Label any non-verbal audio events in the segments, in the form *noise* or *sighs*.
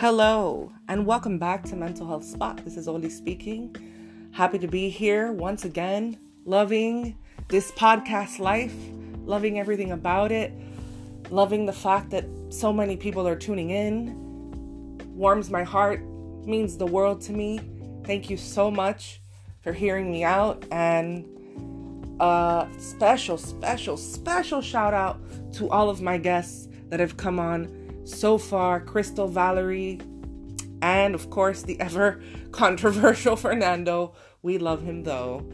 Hello, and welcome back to Mental Health Spot. This is Oli speaking. Happy to be here once again, loving this podcast life, loving everything about it, loving the fact that so many people are tuning in. Warms my heart, means the world to me. Thank you so much for hearing me out and a special, special, special shout out to all of my guests that have come on so far Crystal, Valerie, and of course the ever *laughs* controversial Fernando. We love him though.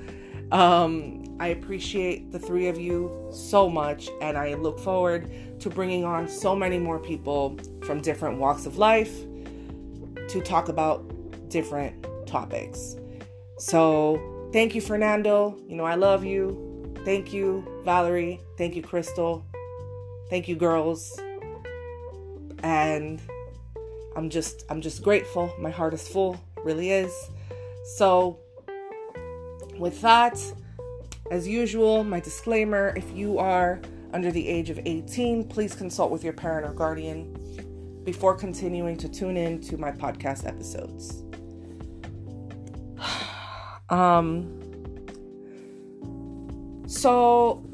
Um, I appreciate the three of you so much, and I look forward to bringing on so many more people from different walks of life to talk about different topics. So, thank you, Fernando. You know, I love you. Thank you, Valerie. Thank you, Crystal. Thank you, girls and I'm just I'm just grateful. My heart is full, really is. So with that, as usual, my disclaimer, if you are under the age of 18, please consult with your parent or guardian before continuing to tune in to my podcast episodes. *sighs* um so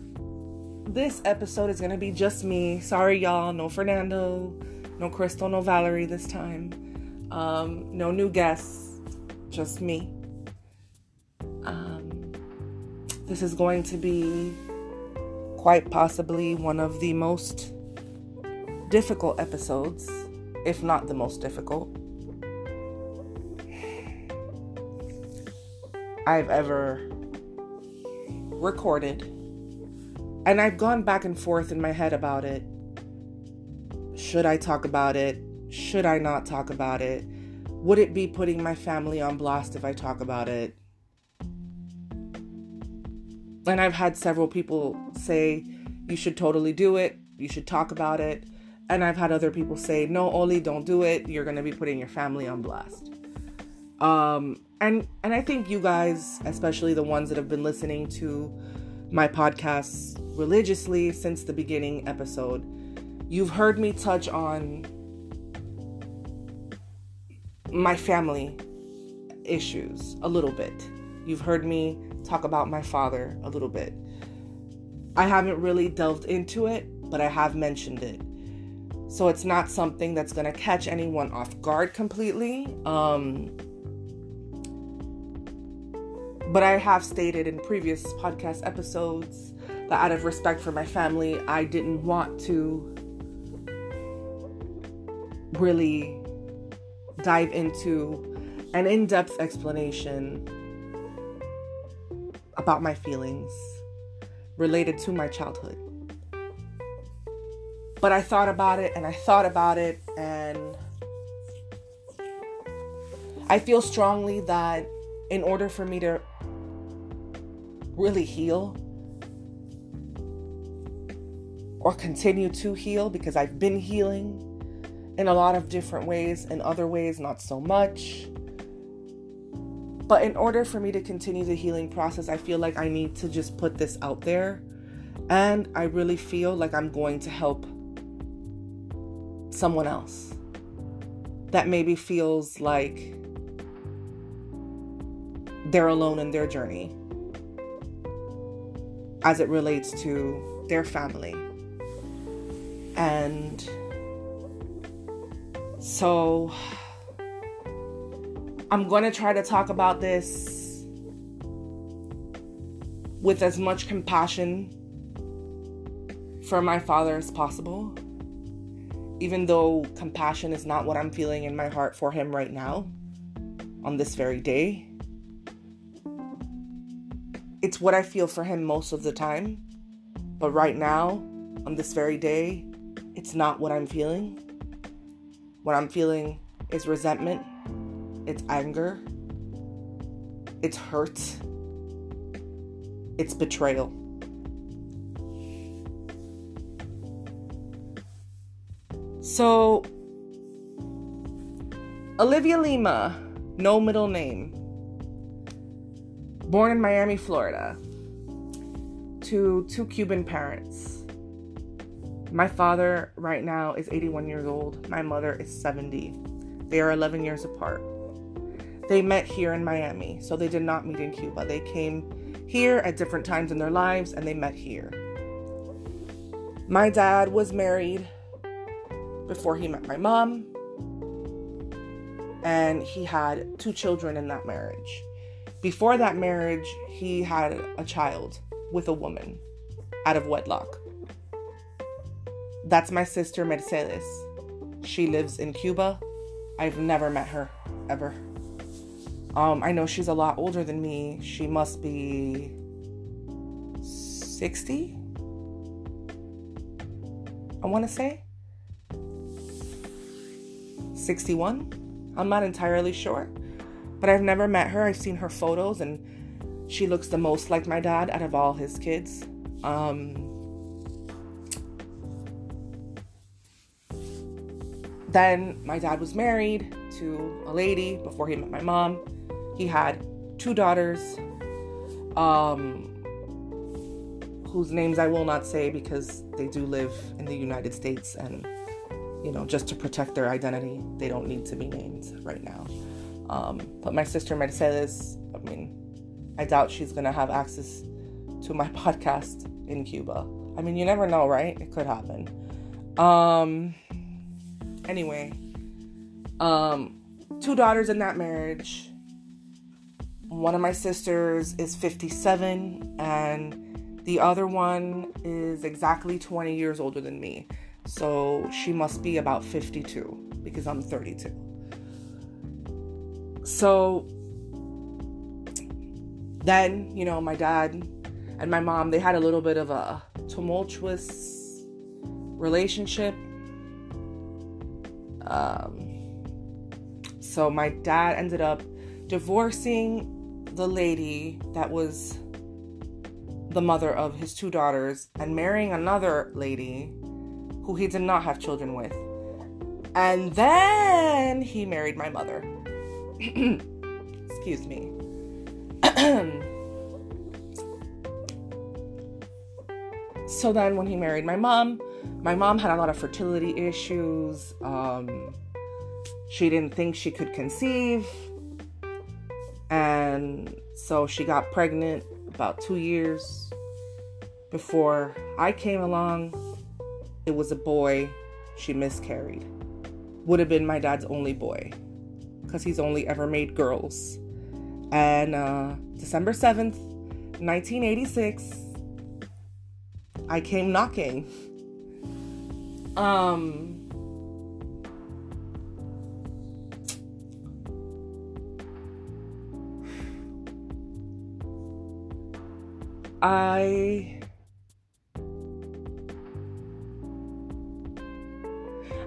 this episode is going to be just me. Sorry y'all, no Fernando no Crystal, no Valerie this time. Um, no new guests, just me. Um, this is going to be quite possibly one of the most difficult episodes, if not the most difficult, I've ever recorded. And I've gone back and forth in my head about it should I talk about it? Should I not talk about it? Would it be putting my family on blast if I talk about it? And I've had several people say, you should totally do it, you should talk about it. And I've had other people say, no, Oli, don't do it. You're going to be putting your family on blast. Um, and and I think you guys, especially the ones that have been listening to my podcasts religiously since the beginning episode, You've heard me touch on my family issues a little bit. You've heard me talk about my father a little bit. I haven't really delved into it, but I have mentioned it. So it's not something that's going to catch anyone off guard completely. Um, but I have stated in previous podcast episodes that out of respect for my family, I didn't want to really dive into an in depth explanation about my feelings related to my childhood. But I thought about it and I thought about it, and I feel strongly that in order for me to really heal or continue to heal, because I've been healing in a lot of different ways, in other ways, not so much. But in order for me to continue the healing process, I feel like I need to just put this out there. And I really feel like I'm going to help someone else that maybe feels like they're alone in their journey as it relates to their family. And so I'm going to try to talk about this with as much compassion for my father as possible. Even though compassion is not what I'm feeling in my heart for him right now, on this very day, it's what I feel for him most of the time. But right now, on this very day, it's not what I'm feeling. What I'm feeling is resentment, it's anger, it's hurt, it's betrayal. So, Olivia Lima, no middle name, born in Miami, Florida, to two Cuban parents. My father right now is 81 years old. My mother is 70. They are 11 years apart. They met here in Miami, so they did not meet in Cuba. They came here at different times in their lives and they met here. My dad was married before he met my mom, and he had two children in that marriage. Before that marriage, he had a child with a woman out of wedlock. That's my sister Mercedes. She lives in Cuba. I've never met her ever. Um, I know she's a lot older than me. She must be 60? I want to say 61. I'm not entirely sure, but I've never met her. I've seen her photos, and she looks the most like my dad out of all his kids. Um, then my dad was married to a lady before he met my mom. He had two daughters, um, whose names I will not say because they do live in the United States and, you know, just to protect their identity, they don't need to be named right now. Um, but my sister Mercedes, I mean, I doubt she's going to have access to my *laughs* podcast in Cuba. I mean, you never know, right? It could happen. Um, anyway, um, two daughters in that marriage. One of my sisters is 57, and the other one is exactly 20 years older than me. So she must be about 52 because I'm 32. So then, you know, my dad and my mom, they had a little bit of a tumultuous relationship. Um, so my dad ended up divorcing the lady that was the mother of his two daughters and marrying another lady who he did not have children with. And then he married my mother. *clears throat* Excuse me. *clears throat* so then when he married my mom, my mom had a lot of fertility issues. Um, she didn't think she could conceive. And so she got pregnant about two years before I came along. It was a boy. She miscarried. Would have been my dad's only boy because he's only ever made girls. And uh, December 7th, 1986, I came knocking. Um, I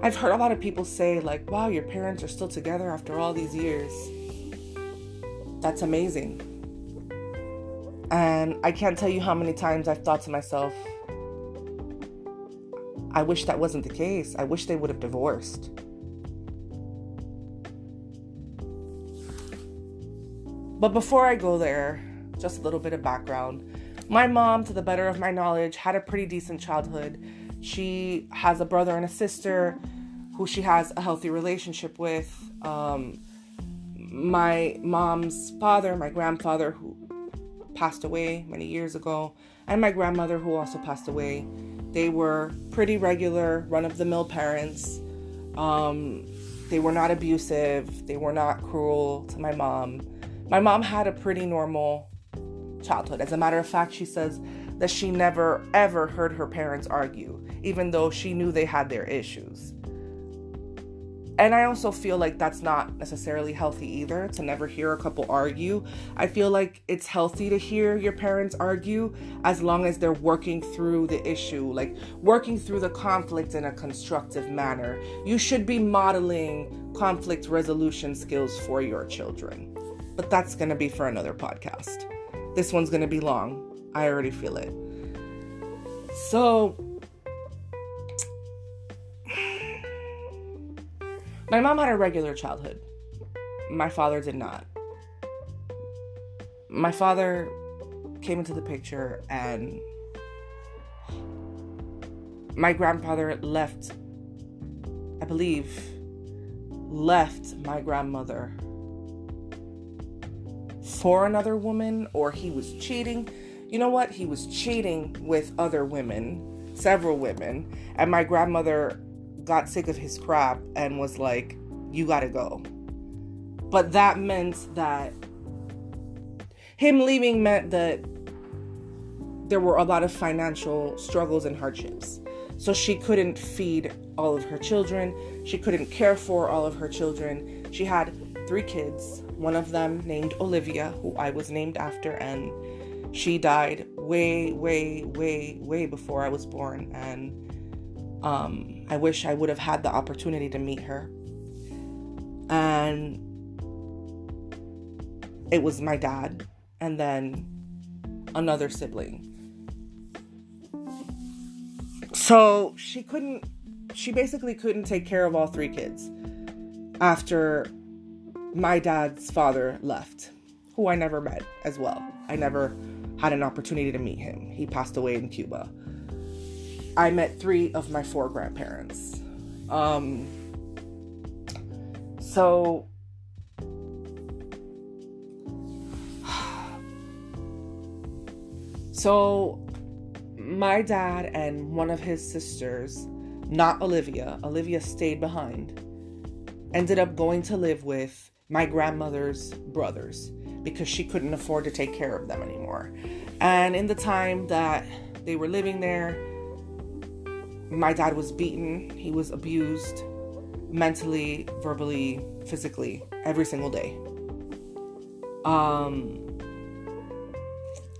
I've heard a lot of people say like, "Wow, your parents are still together after all these years." That's amazing. And I can't tell you how many times I've thought to myself, I wish that wasn't the case. I wish they would have divorced. But before I go there, just a little bit of background. My mom, to the better of my knowledge, had a pretty decent childhood. She has a brother and a sister who she has a healthy relationship with. Um, my mom's father, my grandfather, who passed away many years ago, and my grandmother, who also passed away. They were pretty regular, run of the mill parents. Um, they were not abusive, they were not cruel to my mom. My mom had a pretty normal childhood. As a matter of fact, she says that she never ever heard her parents argue, even though she knew they had their issues. And I also feel like that's not necessarily healthy either to never hear a couple argue. I feel like it's healthy to hear your parents argue as long as they're working through the issue, like working through the conflict in a constructive manner. You should be modeling conflict resolution skills for your children. But that's going to be for another podcast. This one's going to be long. I already feel it. So, My mom had a regular childhood. My father did not. My father came into the picture and my grandfather left, I believe, left my grandmother for another woman or he was cheating. You know what? He was cheating with other women, several women, and my grandmother got sick of his crap and was like, You gotta go. But that meant that him leaving meant that there were a lot of financial struggles and hardships. So she couldn't feed all of her children. She couldn't care for all of her children. She had three kids, one of them named Olivia, who I was named after, and she died way, way, way, way before I was born. And um, I wish I would have had the opportunity to meet her. And it was my dad, and then another sibling. So she couldn't, she basically couldn't take care of all three kids after my dad's father left, who I never met as well. I never had an opportunity to meet him. He passed away in Cuba. I met three of my four grandparents. Um, so *sighs* so my dad and one of his sisters, not Olivia, Olivia stayed behind, ended up going to live with my grandmother's brothers because she couldn't afford to take care of them anymore. And in the time that they were living there, my dad was beaten, he was abused mentally, verbally, physically every single day. Um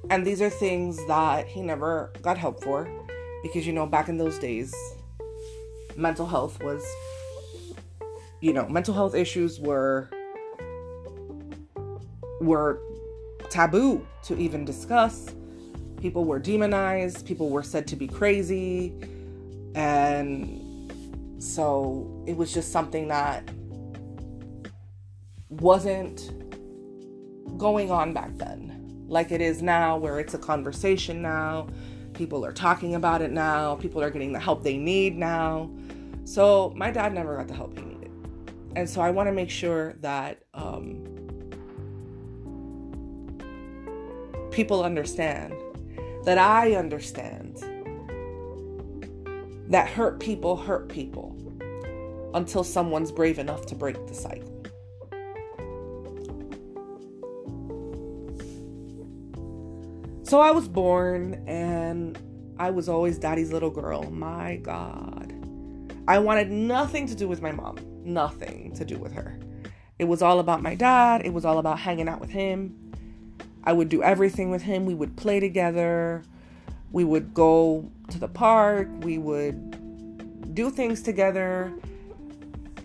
and these are things that he never got help for because, you know, back in those days, mental health was, you know, mental health issues were were taboo to even discuss. People were demonized, people were said to be crazy, and so it was just something that wasn't going on back then like it is now, where it's a conversation now. People are talking about it now. People are getting the help they need now. So my dad never got the help he needed. And so I want to make sure that um, people understand, that I understand that hurt people hurt people until someone's brave enough to break the cycle. So I was born and I was always daddy's little girl. My God. I wanted nothing to do with my mom, nothing to do with her. It was all about my dad, it was all about hanging out with him. I would do everything with him. We would play together. We would go to the park. We would do things together.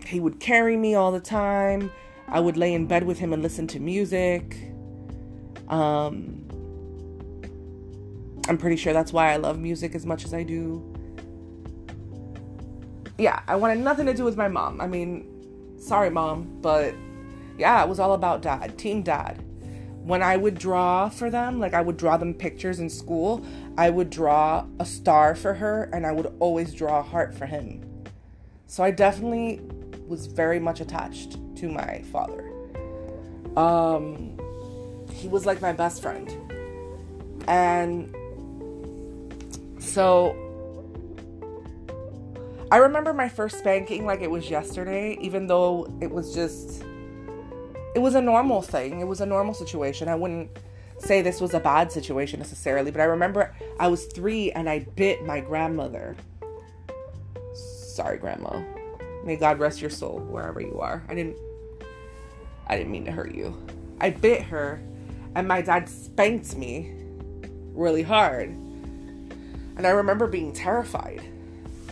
He would carry me all the time. I would lay in bed with him and listen to music. Um, I'm pretty sure that's why I love music as much as I do. Yeah, I wanted nothing to do with my mom. I mean, sorry, mom, but yeah, it was all about dad, team dad. When I would draw for them, like I would draw them pictures in school, I would draw a star for her and I would always draw a heart for him. So I definitely was very much attached to my father. Um, he was like my best friend. And so I remember my first spanking like it was yesterday, even though it was just it was a normal thing. It was a normal situation. I wouldn't say this was a bad situation necessarily, but I remember I was 3 and I bit my grandmother. Sorry, grandma. May God rest your soul wherever you are. I didn't I didn't mean to hurt you. I bit her and my dad spanked me really hard. And I remember being terrified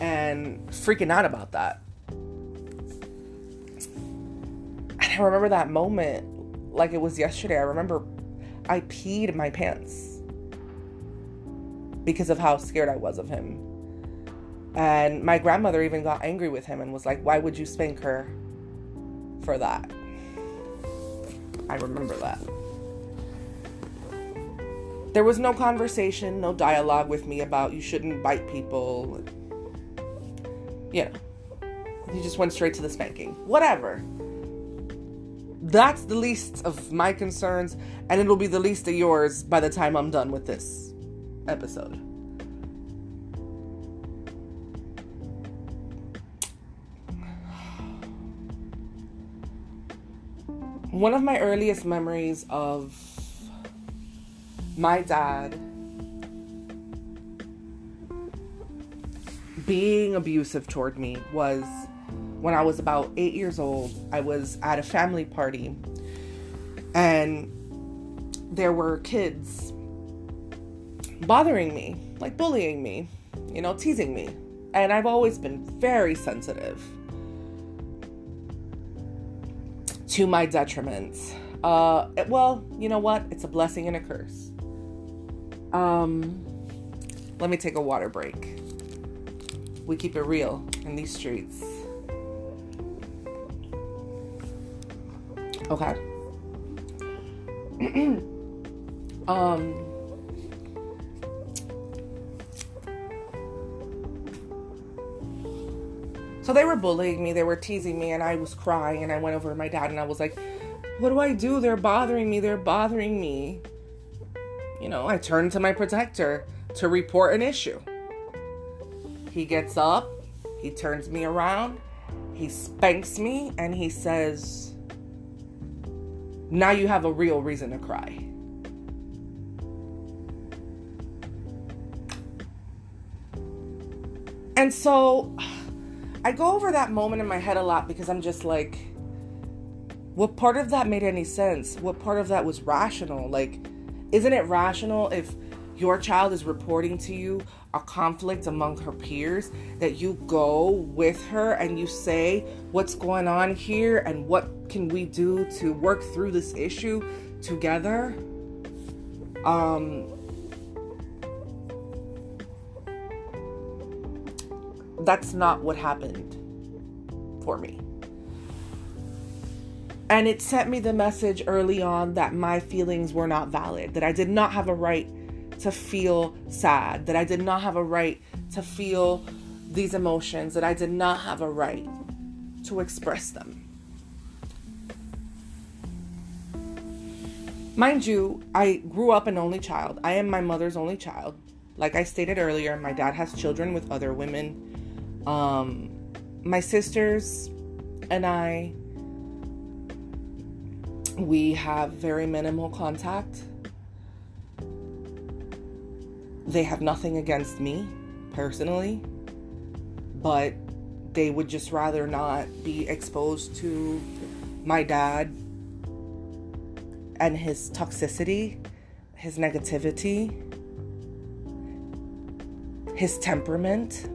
and freaking out about that. I remember that moment like it was yesterday. I remember I peed my pants because of how scared I was of him. And my grandmother even got angry with him and was like, Why would you spank her for that? I remember that. There was no conversation, no dialogue with me about you shouldn't bite people. Know. He just went straight to the spanking. Whatever. That's the least of my concerns, and it'll be the least of yours by the time I'm done with this episode. One of my earliest memories of my dad being abusive toward me was when I was about eight years old. I was at a family party and there were kids bothering me, like bullying me, you know, teasing me. And I've always been very sensitive to my detriment. Uh, well, you know what? It's a blessing and a curse. Um, let me take a water break. We keep it real in these streets. Okay. *clears throat* um So they were bullying me, they were teasing me, and I was crying. And I went over to my dad and I was like, What do I do? They're bothering me, they're bothering me. You know, I turned to my protector to report an issue. He gets up, he turns me around, he spanks me, and he says, Now you have a real reason to cry. And so I go over that moment in my head a lot because I'm just like, what part of that made any sense? What part of that was rational? Like, isn't it rational if your child is reporting to you a conflict among her peers that you go with her and you say what's going on here and what can we do to work through this issue together? Um that's not what happened for me. And it sent me the message early on that my feelings were not valid that i did not have a right to feel sad, that I did not have a right to feel these emotions, that I did not have a right to express them. Mind you, I grew up an only child. I am my mother's only child. Like I stated earlier, my dad has children with other women. Um, my sisters and I, we have very minimal contact. They have nothing against me personally, but they would just rather not be exposed to my dad and his toxicity, his negativity, his temperament,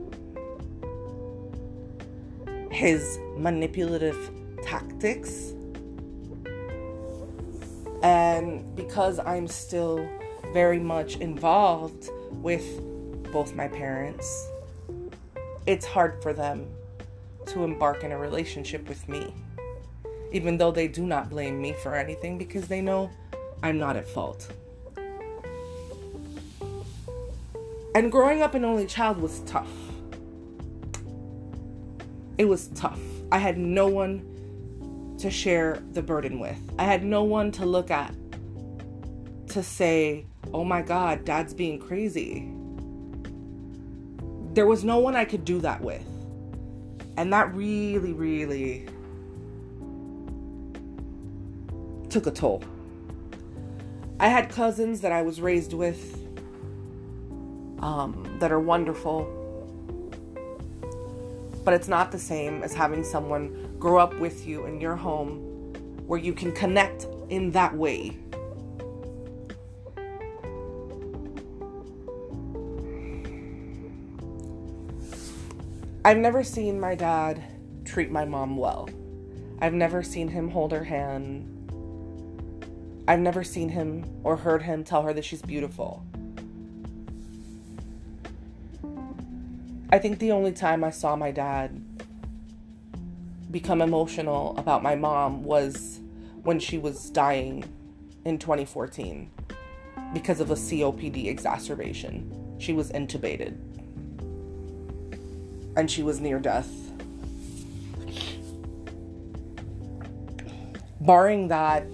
his manipulative tactics. And because I'm still very much involved with both my parents, it's hard for them to embark in a relationship with me, even though they do not blame me for anything because they know I'm not at fault. And growing up an only child was tough. It was tough. I had no one to share the burden with. I had no one to look at to say, oh my God, dad's being crazy. There was no one I could do that with. And that really, really took a toll. I had cousins that I was raised with um, that are wonderful, but it's not the same as having someone grow up with you in your home where you can connect in that way I've never seen my dad treat my mom well. I've never seen him hold her hand. I've never seen him or heard him tell her that she's beautiful. I think the only time I saw my dad become emotional about my mom was when she was dying in 2014 because of a COPD exacerbation. She was intubated and she was near death. Barring that,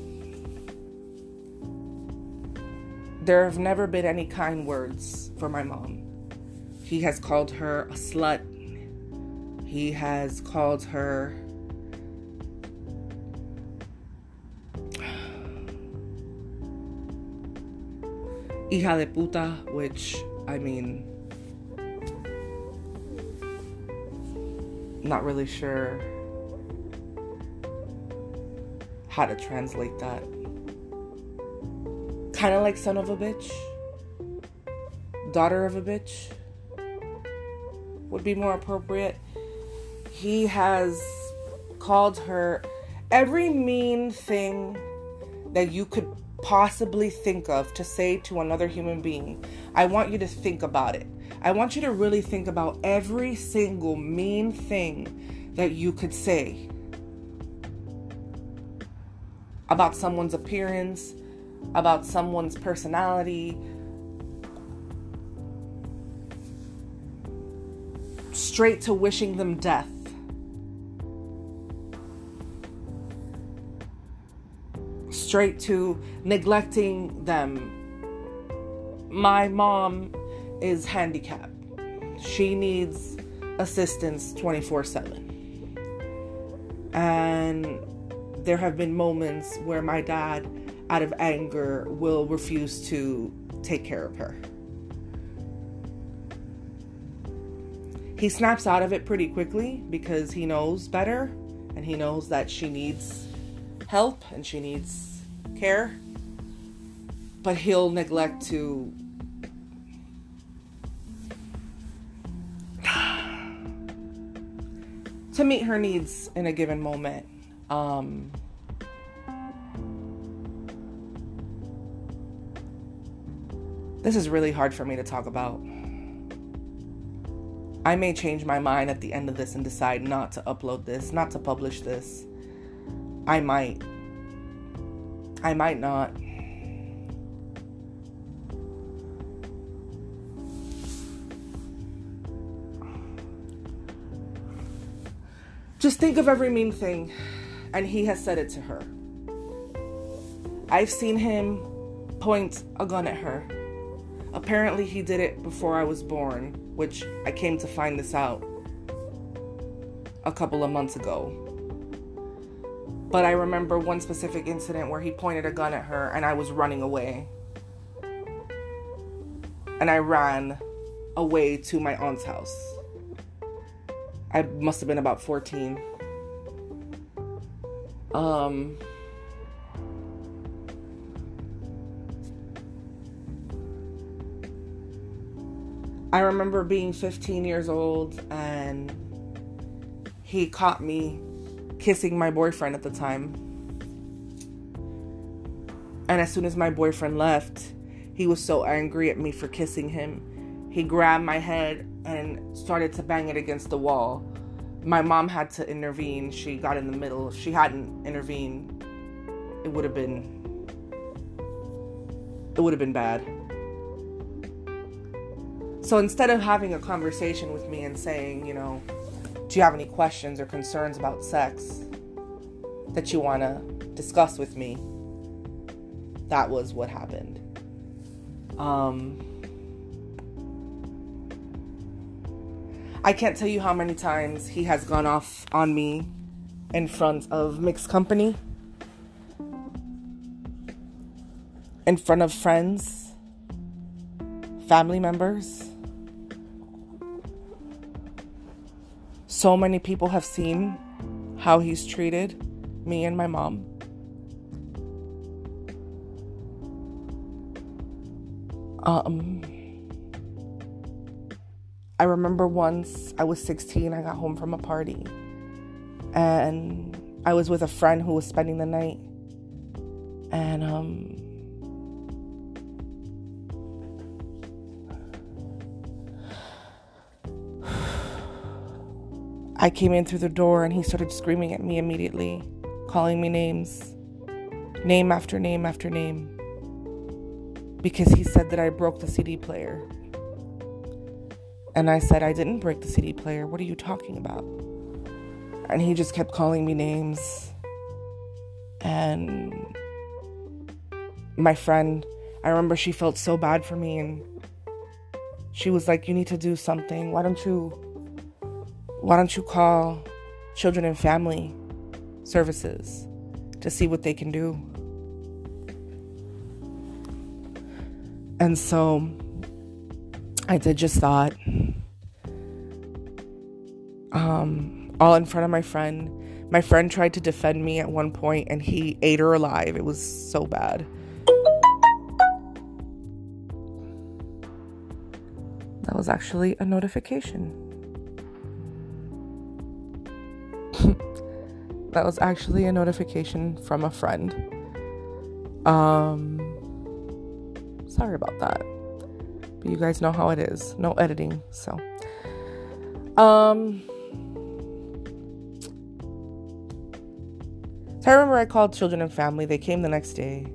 there have never been any kind words for my mom. He has called her a slut. He has called her *sighs* hija de puta, which, I mean, not really sure how to translate that. Kind of like son of a bitch, daughter of a bitch would be more appropriate. He has called her every mean thing that you could possibly think of to say to another human being. I want you to think about it. I want you to really think about every single mean thing that you could say about someone's appearance, about someone's personality, straight to wishing them death. Straight to neglecting them. My mom is handicapped. She needs assistance 24 7. And there have been moments where my dad, out of anger, will refuse to take care of her. He snaps out of it pretty quickly because he knows better and he knows that she needs help and she needs care. But he'll neglect to to meet her needs in a given moment. Um, this is really hard for me to talk about. I may change my mind at the end of this and decide not to upload this, not to publish this. I might. I might not. Just think of every mean thing, and he has said it to her. I've seen him point a gun at her. Apparently, he did it before I was born, which I came to find this out a couple of months ago. But I remember one specific incident where he pointed a gun at her and I was running away. And I ran away to my aunt's house. I must have been about 14. Um, I remember being 15 years old and he caught me kissing my boyfriend at the time. And as soon as my boyfriend left, he was so angry at me for kissing him. He grabbed my head and started to bang it against the wall. My mom had to intervene. She got in the middle. If she hadn't intervened, it would have been it would have been bad. So instead of having a conversation with me and saying, you know, do you have any questions or concerns about sex that you want to discuss with me? That was what happened. Um, I can't tell you how many times he has gone off on me in front of mixed company, in front of friends, family members. So many people have seen how he's treated me and my mom. Um, I remember once I was 16, I got home from a party and I was with a friend who was spending the night. And um I came in through the door and he started screaming at me immediately, calling me names, name after name after name, because he said that I broke the CD player. And I said, I didn't break the CD player. What are you talking about? And he just kept calling me names. And my friend, I remember she felt so bad for me and she was like, You need to do something. Why don't you why don't you call children and family services to see what they can do? And so I did just that. Um, all in front of my friend. My friend tried to defend me at one point and he ate her alive. It was so bad. That was actually a notification. *laughs* that was actually a notification from a friend. Um sorry about that. But you guys know how it is. No editing, so um So I remember I called children and family. They came the next day.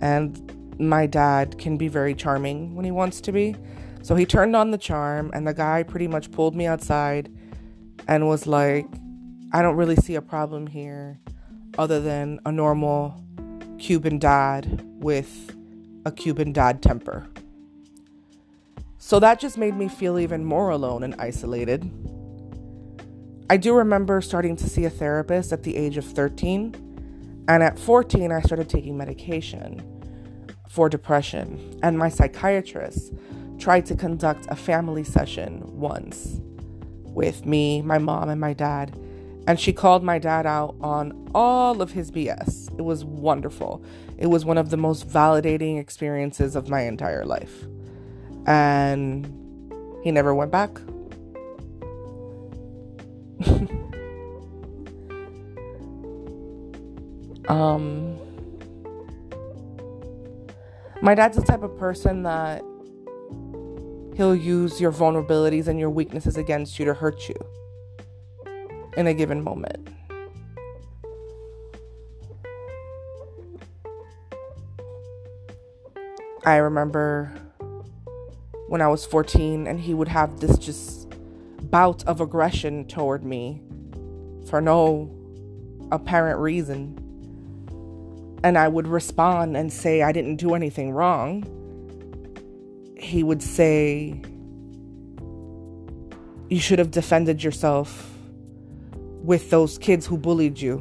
And my dad can be very charming when he wants to be. So he turned on the charm, and the guy pretty much pulled me outside and was like, I don't really see a problem here other than a normal Cuban dad with a Cuban dad temper. So that just made me feel even more alone and isolated. I do remember starting to see a therapist at the age of 13, and at 14, I started taking medication for depression. And my psychiatrist tried to conduct a family session once with me, my mom, and my dad. And she called my dad out on all of his BS. It was wonderful. It was one of the most validating experiences of my entire life. And he never went back. *laughs* um my dad's the type of person that he'll use your vulnerabilities and your weaknesses against you to hurt you in a given moment. I remember when I was 14 and he would have this just bout of aggression toward me for no apparent reason. And I would respond and say I didn't do anything wrong. He would say, You should have defended yourself with those kids who bullied you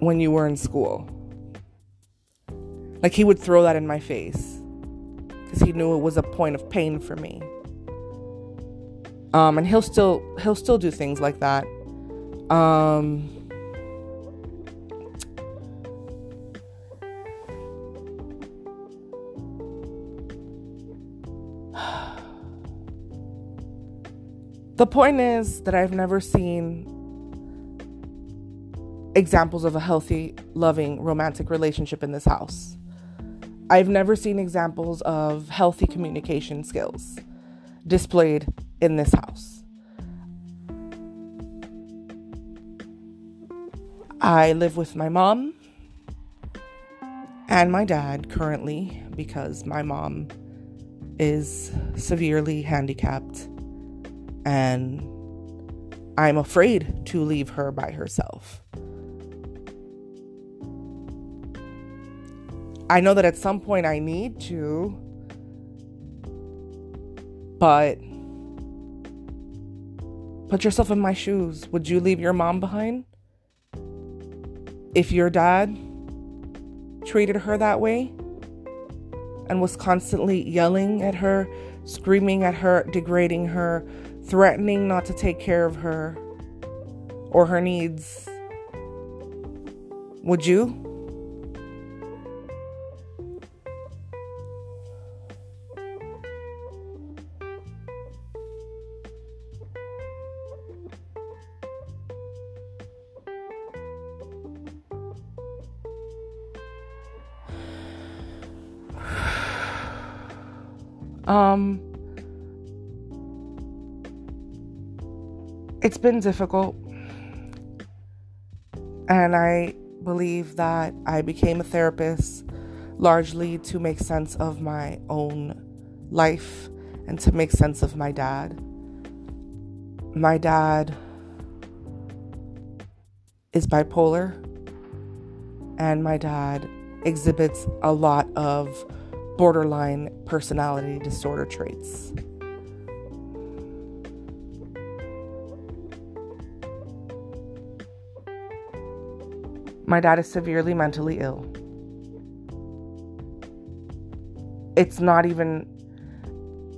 when you were in school. Like he would throw that in my face because he knew it was a point of pain for me. Um, and he'll still he'll still do things like that. Um, *sighs* the point is that I've never seen examples of a healthy, loving, romantic relationship in this house. I've never seen examples of healthy communication skills displayed in this house. I live with my mom and my dad currently because my mom is severely handicapped and I'm afraid to leave her by herself. I know that at some point I need to, but Put yourself in my shoes. Would you leave your mom behind? If your dad treated her that way and was constantly yelling at her, screaming at her, degrading her, threatening not to take care of her or her needs, would you? Um, it's been difficult. And I believe that I became a therapist largely to make sense of my own life and to make sense of my dad. My dad is bipolar, and my dad exhibits a lot of borderline personality disorder traits. My dad is severely mentally ill. It's not even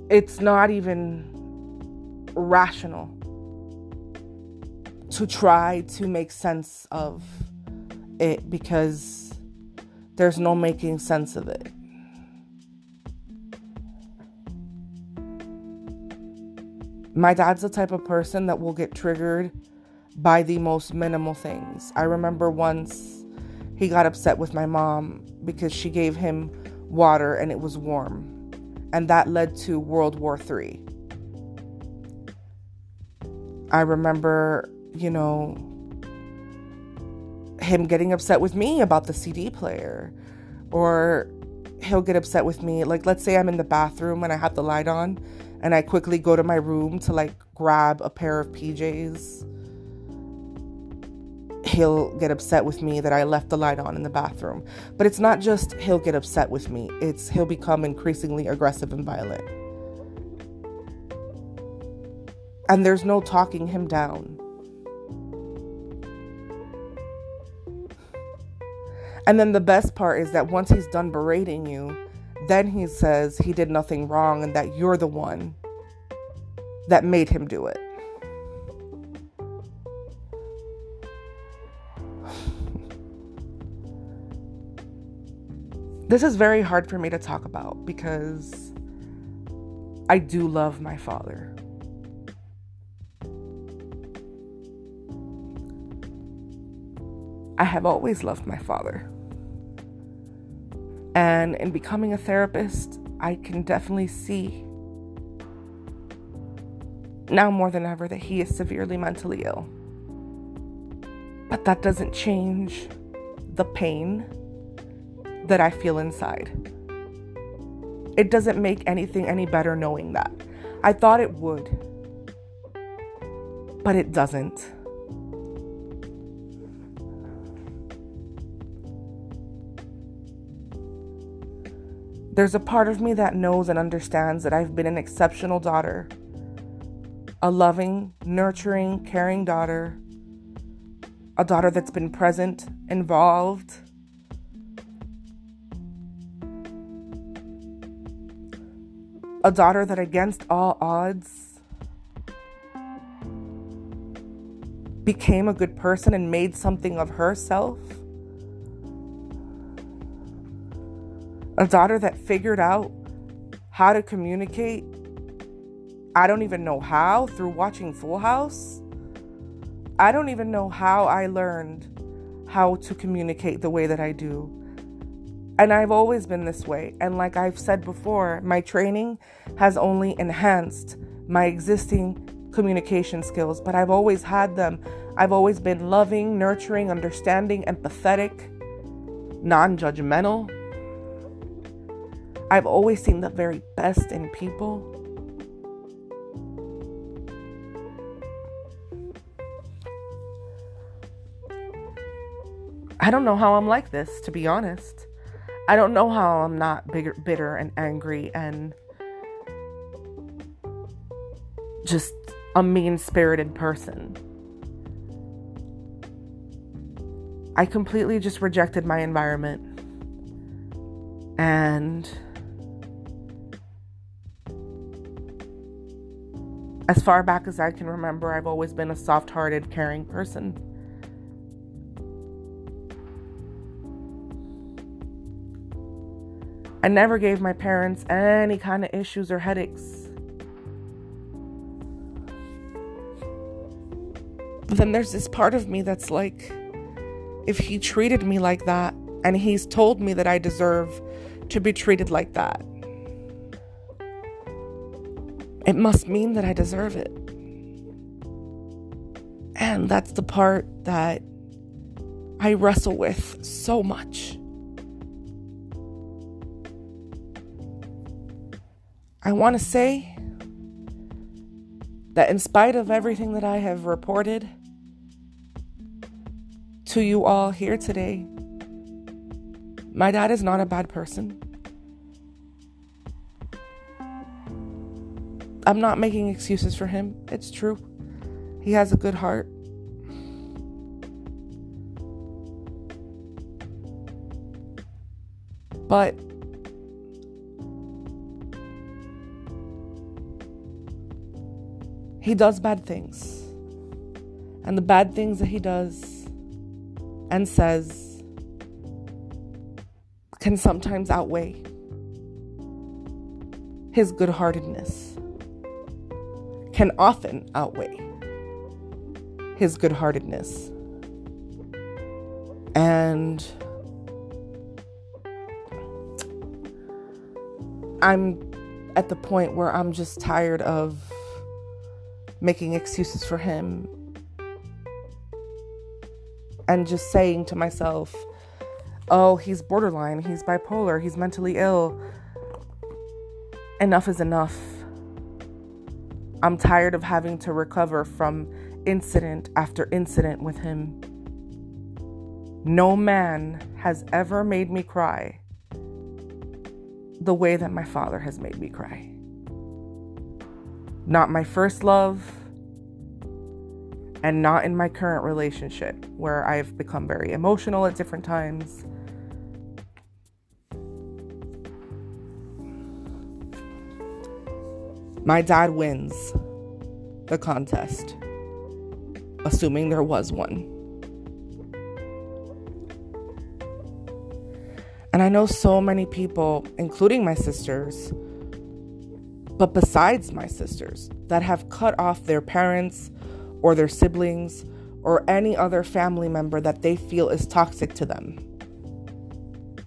it's not even rational to try to make sense of it because there's no making sense of it. My dad's the type of person that will get triggered by the most minimal things. I remember once he got upset with my mom because she gave him water and it was warm. And that led to World War III. I remember, you know, him getting upset with me about the CD player. Or he'll get upset with me. Like, let's say I'm in the bathroom and I have the light on and I quickly go to my room to like grab a pair of PJs he'll get upset with me that I left the light on in the bathroom. But it's not just he'll get upset with me, it's he'll become increasingly aggressive and violent. And there's no talking him down. And then the best part is that once he's done berating you, then he says he did nothing wrong and that you're the one that made him do it. *sighs* This is very hard for me to talk about because I do love my father. I have always loved my father. And in becoming a therapist, I can definitely see now more than ever that he is severely mentally ill. But that doesn't change the pain that I feel inside. It doesn't make anything any better knowing that. I thought it would, but it doesn't. There's a part of me that knows and understands that I've been an exceptional daughter, a loving, nurturing, caring daughter, a daughter that's been present, involved, a daughter that, against all odds, became a good person and made something of herself. A daughter that figured out how to communicate. I don't even know how through watching Full House. I don't even know how I learned how to communicate the way that I do. And I've always been this way. And like I've said before, my training has only enhanced my existing communication skills, but I've always had them. I've always been loving, nurturing, understanding, empathetic, non judgmental. I've always seen the very best in people. I don't know how I'm like this, to be honest. I don't know how I'm not bitter, bitter and angry and just a mean spirited person. I completely just rejected my environment. And as far back as I can remember, I've always been a soft hearted, caring person. I never gave my parents any kind of issues or headaches. But then there's this part of me that's like, if he treated me like that, and he's told me that I deserve to be treated like that, it must mean that I deserve it. And that's the part that I wrestle with so much. I want to say that in spite of everything that I have reported, to you all here today. My dad is not a bad person. I'm not making excuses for him. It's true. He has a good heart. But he does bad things. And the bad things that he does and says can sometimes outweigh his good heartedness, can often outweigh his good heartedness. And I'm at the point where I'm just tired of making excuses for him and just saying to myself, oh, he's borderline, he's bipolar, he's mentally ill. Enough is enough. I'm tired of having to recover from incident after incident with him. No man has ever made me cry the way that my father has made me cry. Not my first love, and not in my current relationship where I've become very emotional at different times. My dad wins the contest, assuming there was one. And I know so many people, including my sisters, but besides my sisters, that have cut off their parents or their siblings or any other family member that they feel is toxic to them.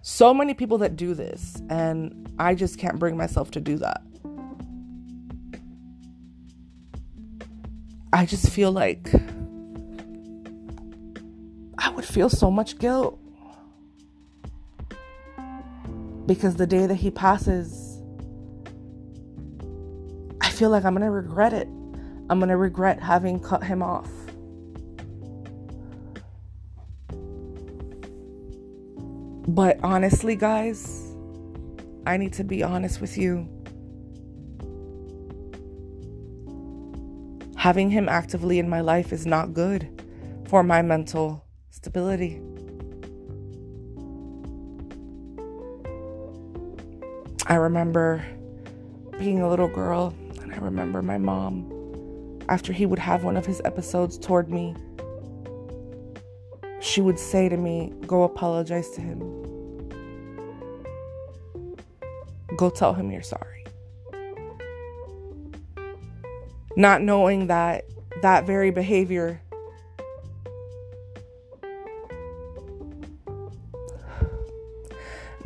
So many people that do this, and I just can't bring myself to do that. I just feel like I would feel so much guilt because the day that he passes, I feel like I'm going to regret it. I'm going to regret having cut him off. But honestly, guys, I need to be honest with you. Having him actively in my life is not good for my mental stability. I remember being a little girl, and I remember my mom, after he would have one of his episodes toward me, she would say to me, Go apologize to him. Go tell him you're sorry. Not knowing that that very behavior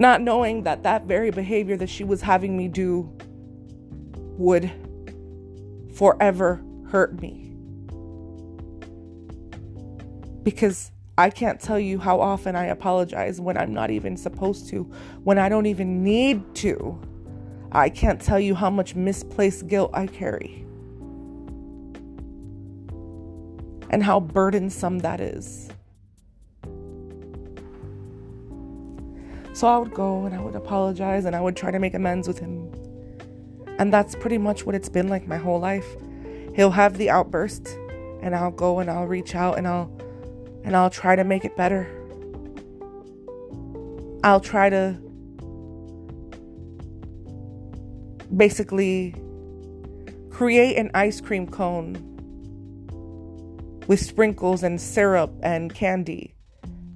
not knowing that that very behavior that she was having me do would forever hurt me. Because I can't tell you how often I apologize when I'm not even supposed to, when I don't even need to. I can't tell you how much misplaced guilt I carry. And how burdensome that is. So I would go and I would apologize and I would try to make amends with him. And that's pretty much what it's been like my whole life. He'll have the outburst and I'll go and I'll reach out and I'll and I'll try to make it better. I'll try to basically create an ice cream cone with sprinkles and syrup and candy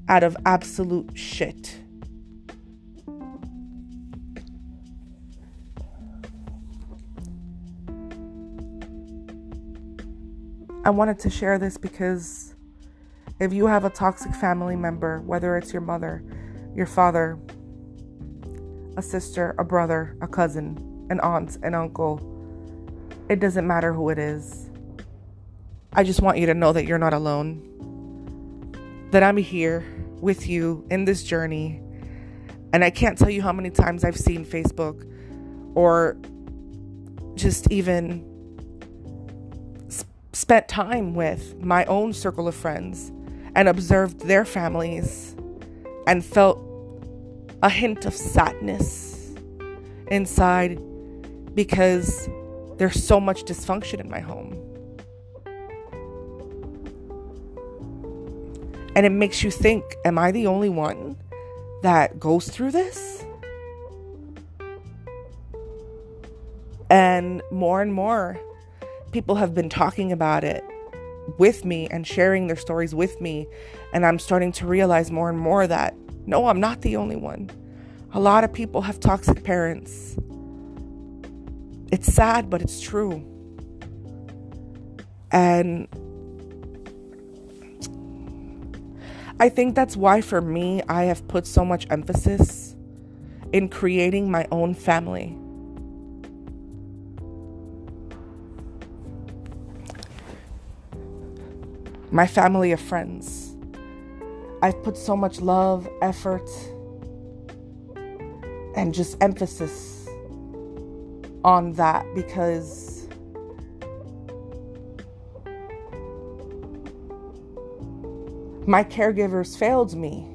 out of absolute shit. I wanted to share this because if you have a toxic family member, whether it's your mother, your father, a sister, a brother, a cousin, an aunt, an uncle, it doesn't matter who it is. I just want you to know that you're not alone. That I'm here with you in this journey. And I can't tell you how many times I've seen Facebook or just even spent time with my own circle of friends and observed their families and felt a hint of sadness inside because there's so much dysfunction in my home. And it makes you think Am I the only one that goes through this? And more and more people have been talking about it with me and sharing their stories with me. And I'm starting to realize more and more that no, I'm not the only one. A lot of people have toxic parents. It's sad, but it's true. And I think that's why, for me, I have put so much emphasis in creating my own family. My family of friends. I've put so much love, effort, and just emphasis on that because My caregivers failed me.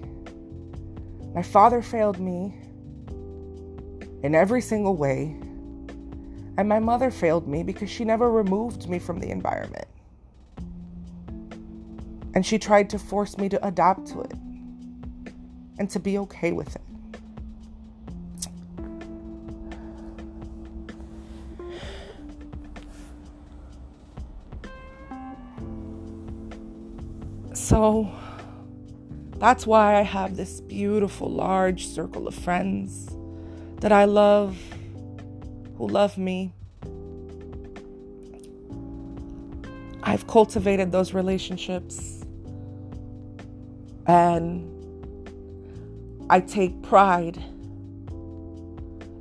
My father failed me in every single way. And my mother failed me because she never removed me from the environment. And she tried to force me to adapt to it and to be okay with it. So that's why I have this beautiful, large circle of friends that I love, who love me. I've cultivated those relationships. And I take pride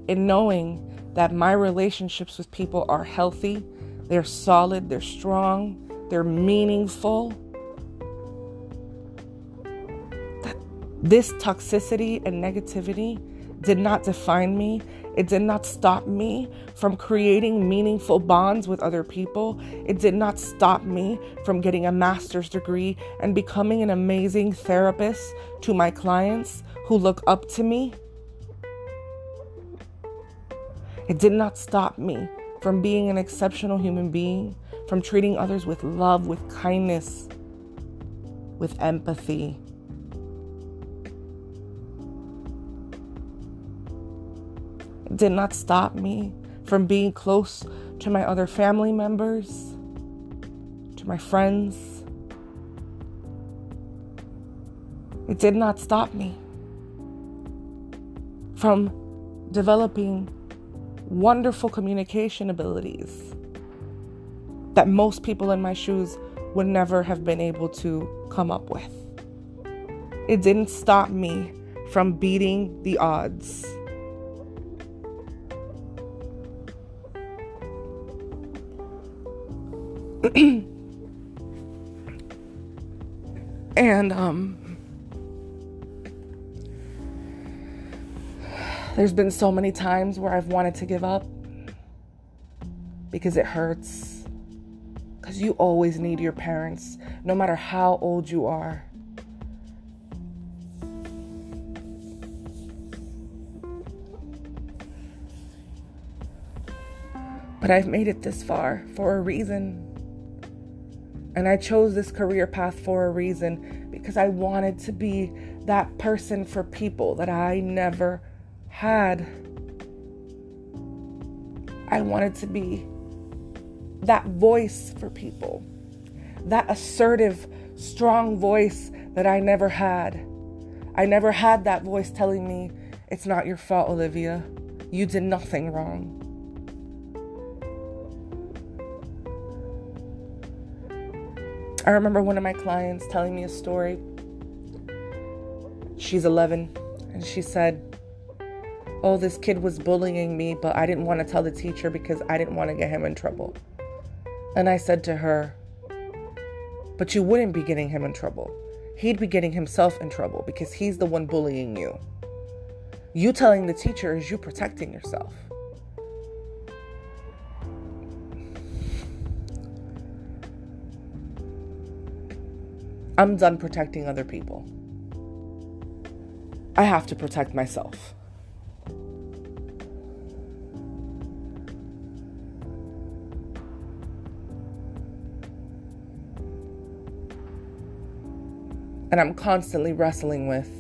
in knowing that my relationships with people are healthy, they're solid, they're strong, they're meaningful This toxicity and negativity did not define me. It did not stop me from creating meaningful bonds with other people. It did not stop me from getting a master's degree and becoming an amazing therapist to my clients who look up to me. It did not stop me from being an exceptional human being, from treating others with love, with kindness, with empathy did not stop me from being close to my other family members, to my friends. It did not stop me from developing wonderful communication abilities that most people in my shoes would never have been able to come up with. It didn't stop me from beating the odds. *clears throat* and um there's been so many times where I've wanted to give up because it hurts. Because you always need your parents, no matter how old you are. But I've made it this far for a reason. And I chose this career path for a reason because I wanted to be that person for people that I never had. I wanted to be that voice for people, that assertive, strong voice that I never had. I never had that voice telling me, It's not your fault, Olivia. You did nothing wrong. I remember one of my clients telling me a story. She's 11, and she said, Oh, this kid was bullying me, but I didn't want to tell the teacher because I didn't want to get him in trouble. And I said to her, But you wouldn't be getting him in trouble. He'd be getting himself in trouble because he's the one bullying you. You telling the teacher is you protecting yourself. I'm done protecting other people. I have to protect myself. And I'm constantly wrestling with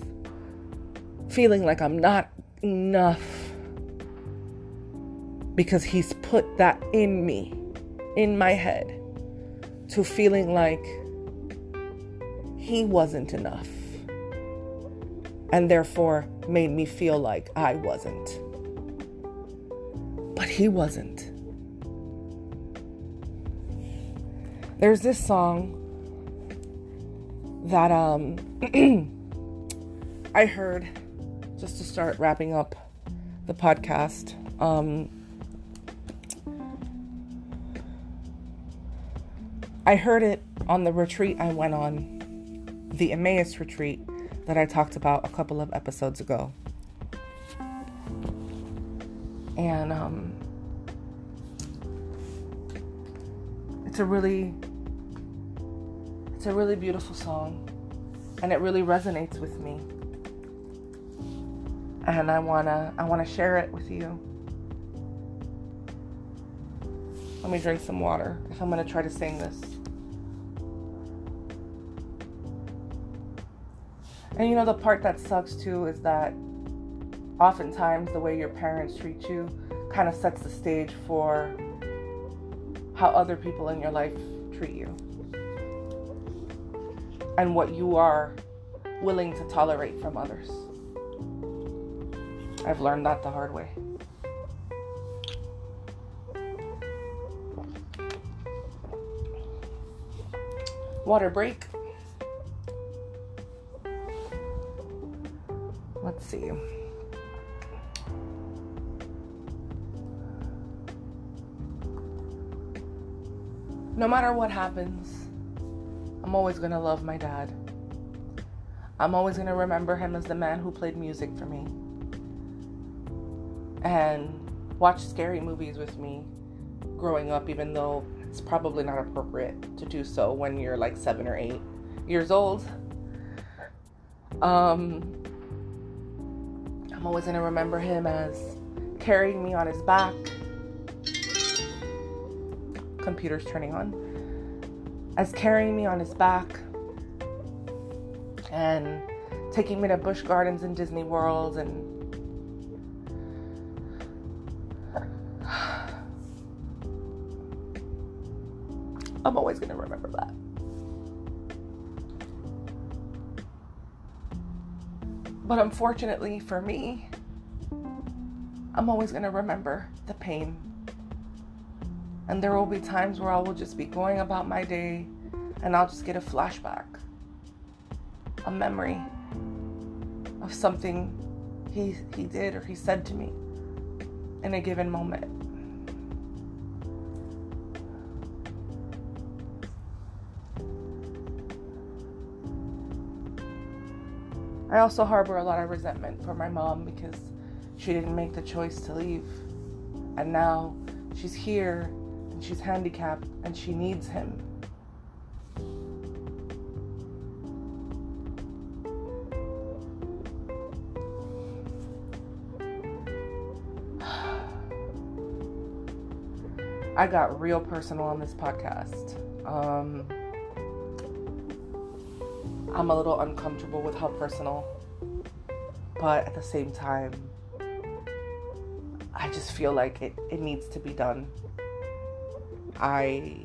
feeling like I'm not enough because he's put that in me, in my head, to feeling like he wasn't enough and therefore made me feel like I wasn't. But he wasn't. There's this song that um *clears throat* I heard just to start wrapping up the podcast. Um I heard it on the retreat I went on, the Emmaus retreat that I talked about a couple of episodes ago. And um, it's a really it's a really beautiful song and it really resonates with me. And I want to I want to share it with you. Let me drink some water if I'm going to try to sing this. And you know, the part that sucks too is that oftentimes the way your parents treat you kind of sets the stage for how other people in your life treat you and what you are willing to tolerate from others. I've learned that the hard way. Water break. Let's see. No matter what happens, I'm always going to love my dad. I'm always going to remember him as the man who played music for me and watch scary movies with me growing up, even though it's probably not appropriate to do so when you're like seven or eight years old. Um, I'm always going to remember him as carrying me on his back. Computer's turning on. As carrying me on his back and taking me to Busch Gardens and Disney World and *sighs* I'm always going to remember that. But unfortunately for me, I'm always going to remember the pain. And there will be times where I will just be going about my day and I'll just get a flashback, a memory of something he, he did or he said to me in a given moment. I also harbor a lot of resentment for my mom because she didn't make the choice to leave. And now she's here and she's handicapped and she needs him. *sighs* I got real personal on this podcast. Um, I'm a little uncomfortable with how personal, but at the same time, I just feel like it, it needs to be done. I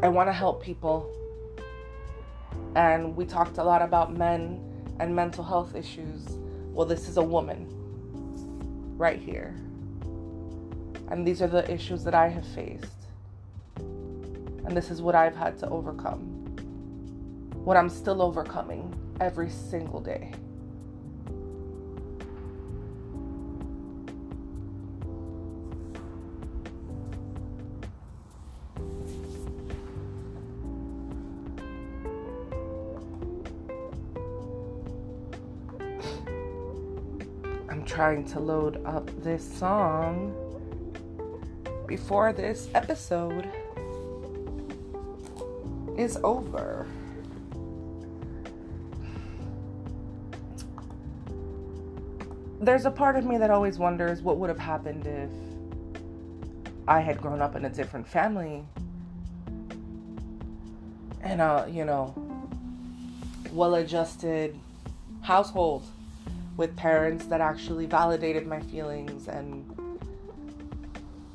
I want to help people. And we talked a lot about men and mental health issues. Well, this is a woman right here. And these are the issues that I have faced. And this is what I've had to overcome. What I'm still overcoming every single day. I'm trying to load up this song before this episode. Is over. There's a part of me that always wonders what would have happened if I had grown up in a different family and a, you know, well adjusted household with parents that actually validated my feelings and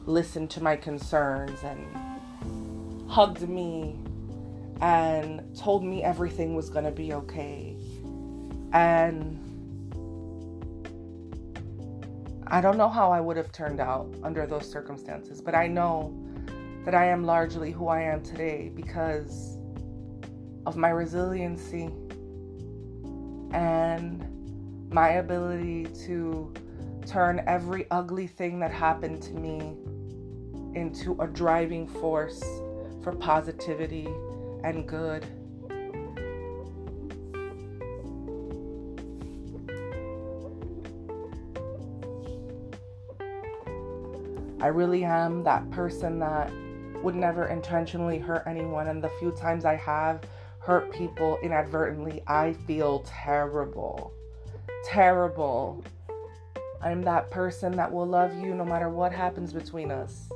listened to my concerns and hugged me and told me everything was going to be okay. And I don't know how I would have turned out under those circumstances, but I know that I am largely who I am today because of my resiliency and my ability to turn every ugly thing that happened to me into a driving force for positivity and good. I really am that person that would never intentionally hurt anyone, and the few times I have hurt people inadvertently, I feel terrible. Terrible. I'm that person that will love you no matter what happens between us.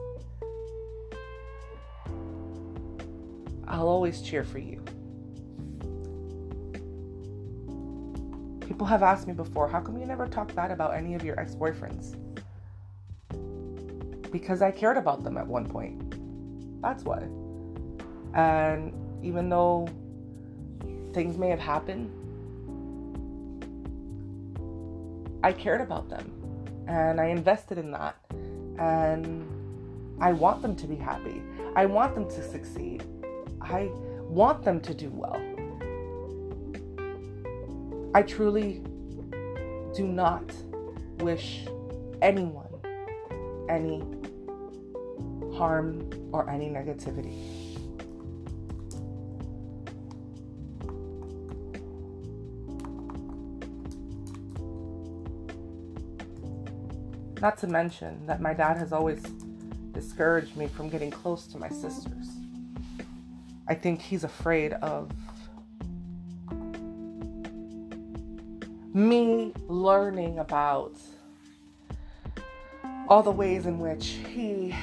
I'll always cheer for you. People have asked me before, how come you never talk bad about any of your ex boyfriends? Because I cared about them at one point. That's why. And even though things may have happened, I cared about them and I invested in that. And I want them to be happy. I want them to succeed. I want them to do well. I truly do not wish anyone any harm or any negativity. Not to mention that my dad has always discouraged me from getting close to my sisters. I think he's afraid of me learning about all the ways in which he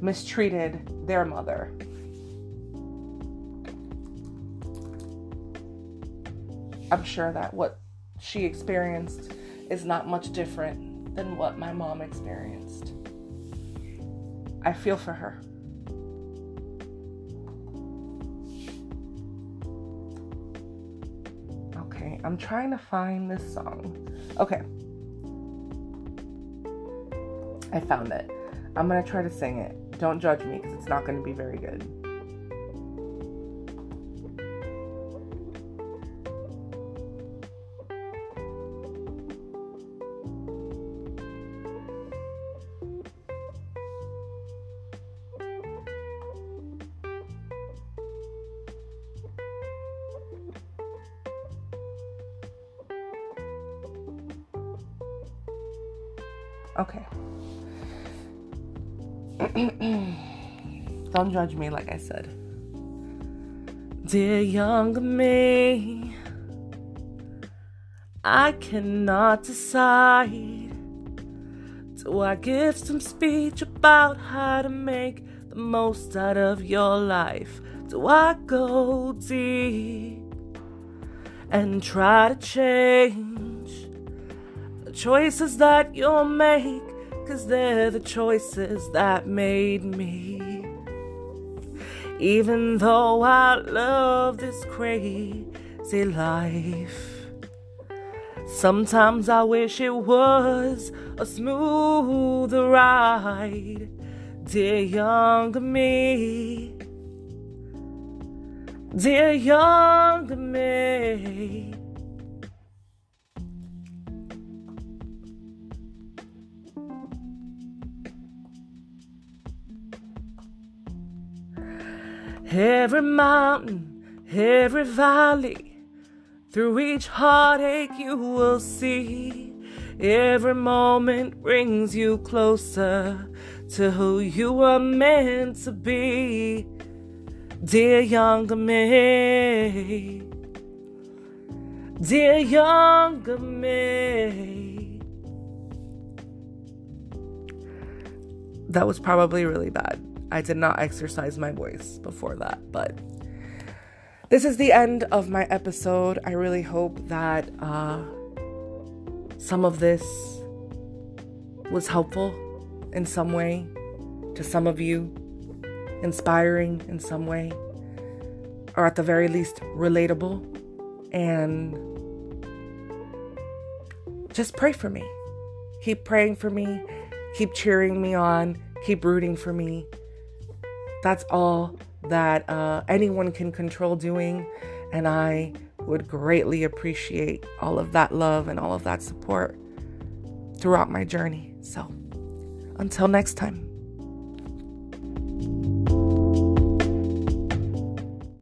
mistreated their mother. I'm sure that what she experienced is not much different than what my mom experienced. I feel for her. I'm trying to find this song. Okay. I found it. I'm going to try to sing it. Don't judge me because it's not going to be very good. Don't judge me, like I said. Dear young me, I cannot decide. Do I give some speech about how to make the most out of your life? Do I go deep and try to change? The choices that you'll make, cause they're the choices that made me. Even though I love this crazy life, sometimes I wish it was a smoother ride. Dear younger me, dear younger me. Every mountain, every valley, through each heartache you will see. Every moment brings you closer to who you were meant to be. Dear younger me, dear younger me. That was probably really bad. I did not exercise my voice before that, but this is the end of my episode. I really hope that uh, some of this was helpful in some way to some of you, inspiring in some way, or at the very least, relatable. And just pray for me. Keep praying for me. Keep cheering me on. Keep rooting for me. That's all that uh, anyone can control doing. And I would greatly appreciate all of that love and all of that support throughout my journey. So, until next time.